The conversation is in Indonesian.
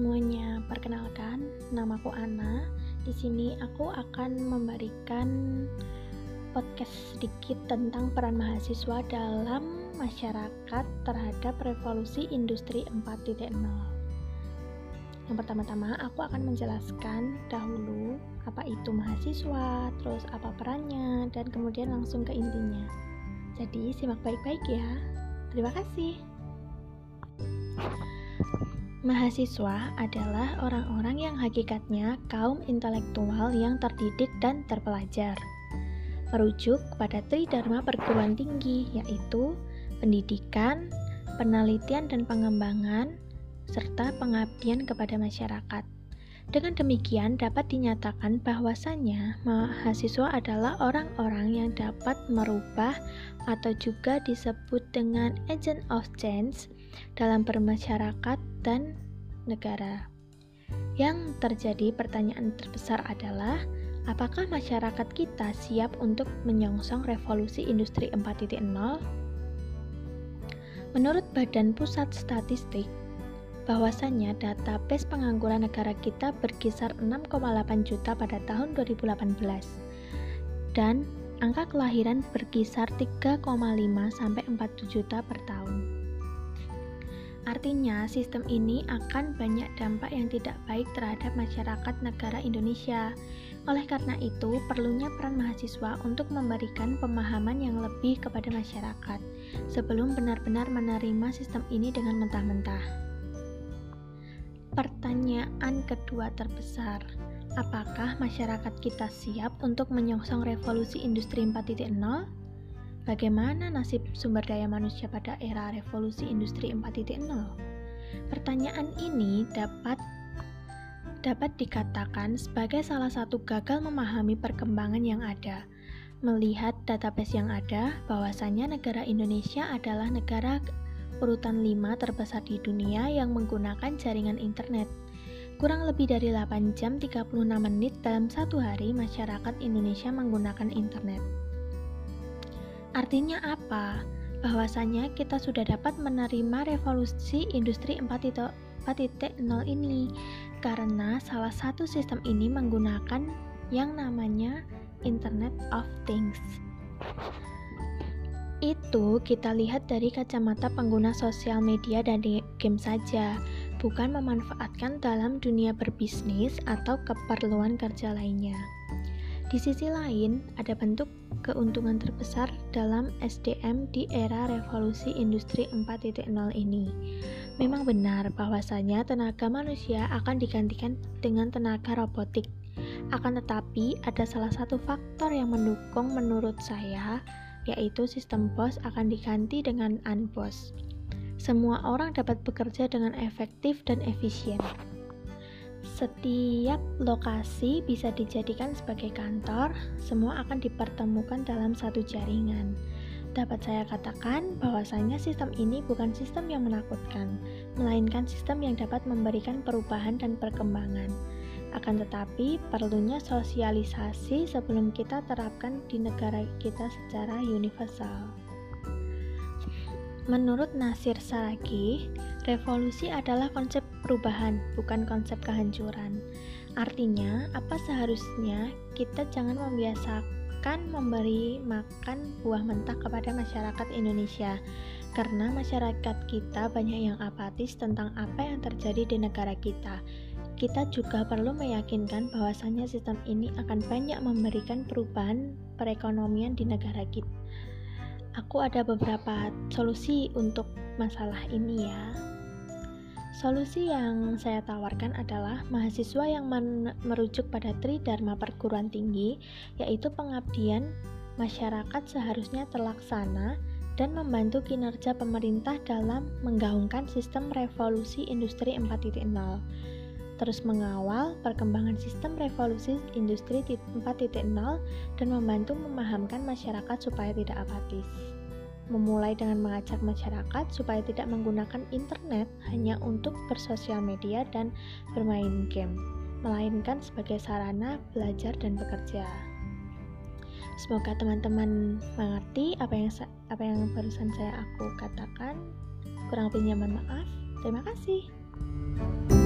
semuanya, perkenalkan namaku Ana. Di sini aku akan memberikan podcast sedikit tentang peran mahasiswa dalam masyarakat terhadap revolusi industri 4.0. Yang pertama-tama, aku akan menjelaskan dahulu apa itu mahasiswa, terus apa perannya, dan kemudian langsung ke intinya. Jadi, simak baik-baik ya. Terima kasih. Mahasiswa adalah orang-orang yang hakikatnya kaum intelektual yang terdidik dan terpelajar. Merujuk pada Tridharma perguruan tinggi, yaitu pendidikan, penelitian dan pengembangan, serta pengabdian kepada masyarakat. Dengan demikian, dapat dinyatakan bahwasannya mahasiswa adalah orang-orang yang dapat merubah atau juga disebut dengan agent of change dalam bermasyarakat dan negara. Yang terjadi pertanyaan terbesar adalah apakah masyarakat kita siap untuk menyongsong revolusi industri 4.0? Menurut Badan Pusat Statistik, bahwasannya database pengangguran negara kita berkisar 6,8 juta pada tahun 2018 dan angka kelahiran berkisar 3,5 sampai 4 juta per tahun. Artinya, sistem ini akan banyak dampak yang tidak baik terhadap masyarakat negara Indonesia. Oleh karena itu, perlunya peran mahasiswa untuk memberikan pemahaman yang lebih kepada masyarakat sebelum benar-benar menerima sistem ini dengan mentah-mentah. Pertanyaan kedua terbesar, apakah masyarakat kita siap untuk menyongsong revolusi industri 4.0? Bagaimana nasib sumber daya manusia pada era revolusi industri 4.0? Pertanyaan ini dapat dapat dikatakan sebagai salah satu gagal memahami perkembangan yang ada. Melihat database yang ada, bahwasanya negara Indonesia adalah negara urutan 5 terbesar di dunia yang menggunakan jaringan internet. Kurang lebih dari 8 jam 36 menit dalam satu hari masyarakat Indonesia menggunakan internet. Artinya apa? Bahwasanya kita sudah dapat menerima revolusi industri 4.0 ini karena salah satu sistem ini menggunakan yang namanya Internet of Things. Itu kita lihat dari kacamata pengguna sosial media dan game saja, bukan memanfaatkan dalam dunia berbisnis atau keperluan kerja lainnya. Di sisi lain, ada bentuk keuntungan terbesar dalam SDM di era revolusi industri 4.0 ini. Memang benar bahwasanya tenaga manusia akan digantikan dengan tenaga robotik. Akan tetapi, ada salah satu faktor yang mendukung menurut saya, yaitu sistem BOS akan diganti dengan UNBOS. Semua orang dapat bekerja dengan efektif dan efisien. Setiap lokasi bisa dijadikan sebagai kantor, semua akan dipertemukan dalam satu jaringan. Dapat saya katakan bahwasanya sistem ini bukan sistem yang menakutkan, melainkan sistem yang dapat memberikan perubahan dan perkembangan. Akan tetapi, perlunya sosialisasi sebelum kita terapkan di negara kita secara universal. Menurut Nasir Saragi, revolusi adalah konsep perubahan, bukan konsep kehancuran. Artinya, apa seharusnya kita jangan membiasakan memberi makan buah mentah kepada masyarakat Indonesia, karena masyarakat kita banyak yang apatis tentang apa yang terjadi di negara kita. Kita juga perlu meyakinkan bahwasannya sistem ini akan banyak memberikan perubahan perekonomian di negara kita aku ada beberapa solusi untuk masalah ini ya. Solusi yang saya tawarkan adalah mahasiswa yang merujuk pada Tridharma perguruan tinggi, yaitu pengabdian masyarakat seharusnya terlaksana dan membantu kinerja pemerintah dalam menggaungkan sistem revolusi industri 4.0 terus mengawal perkembangan sistem revolusi industri 4.0 dan membantu memahamkan masyarakat supaya tidak apatis. Memulai dengan mengajak masyarakat supaya tidak menggunakan internet hanya untuk bersosial media dan bermain game, melainkan sebagai sarana belajar dan bekerja. Semoga teman-teman mengerti apa yang apa yang barusan saya aku katakan. Kurang lebih nyaman maaf. Terima kasih.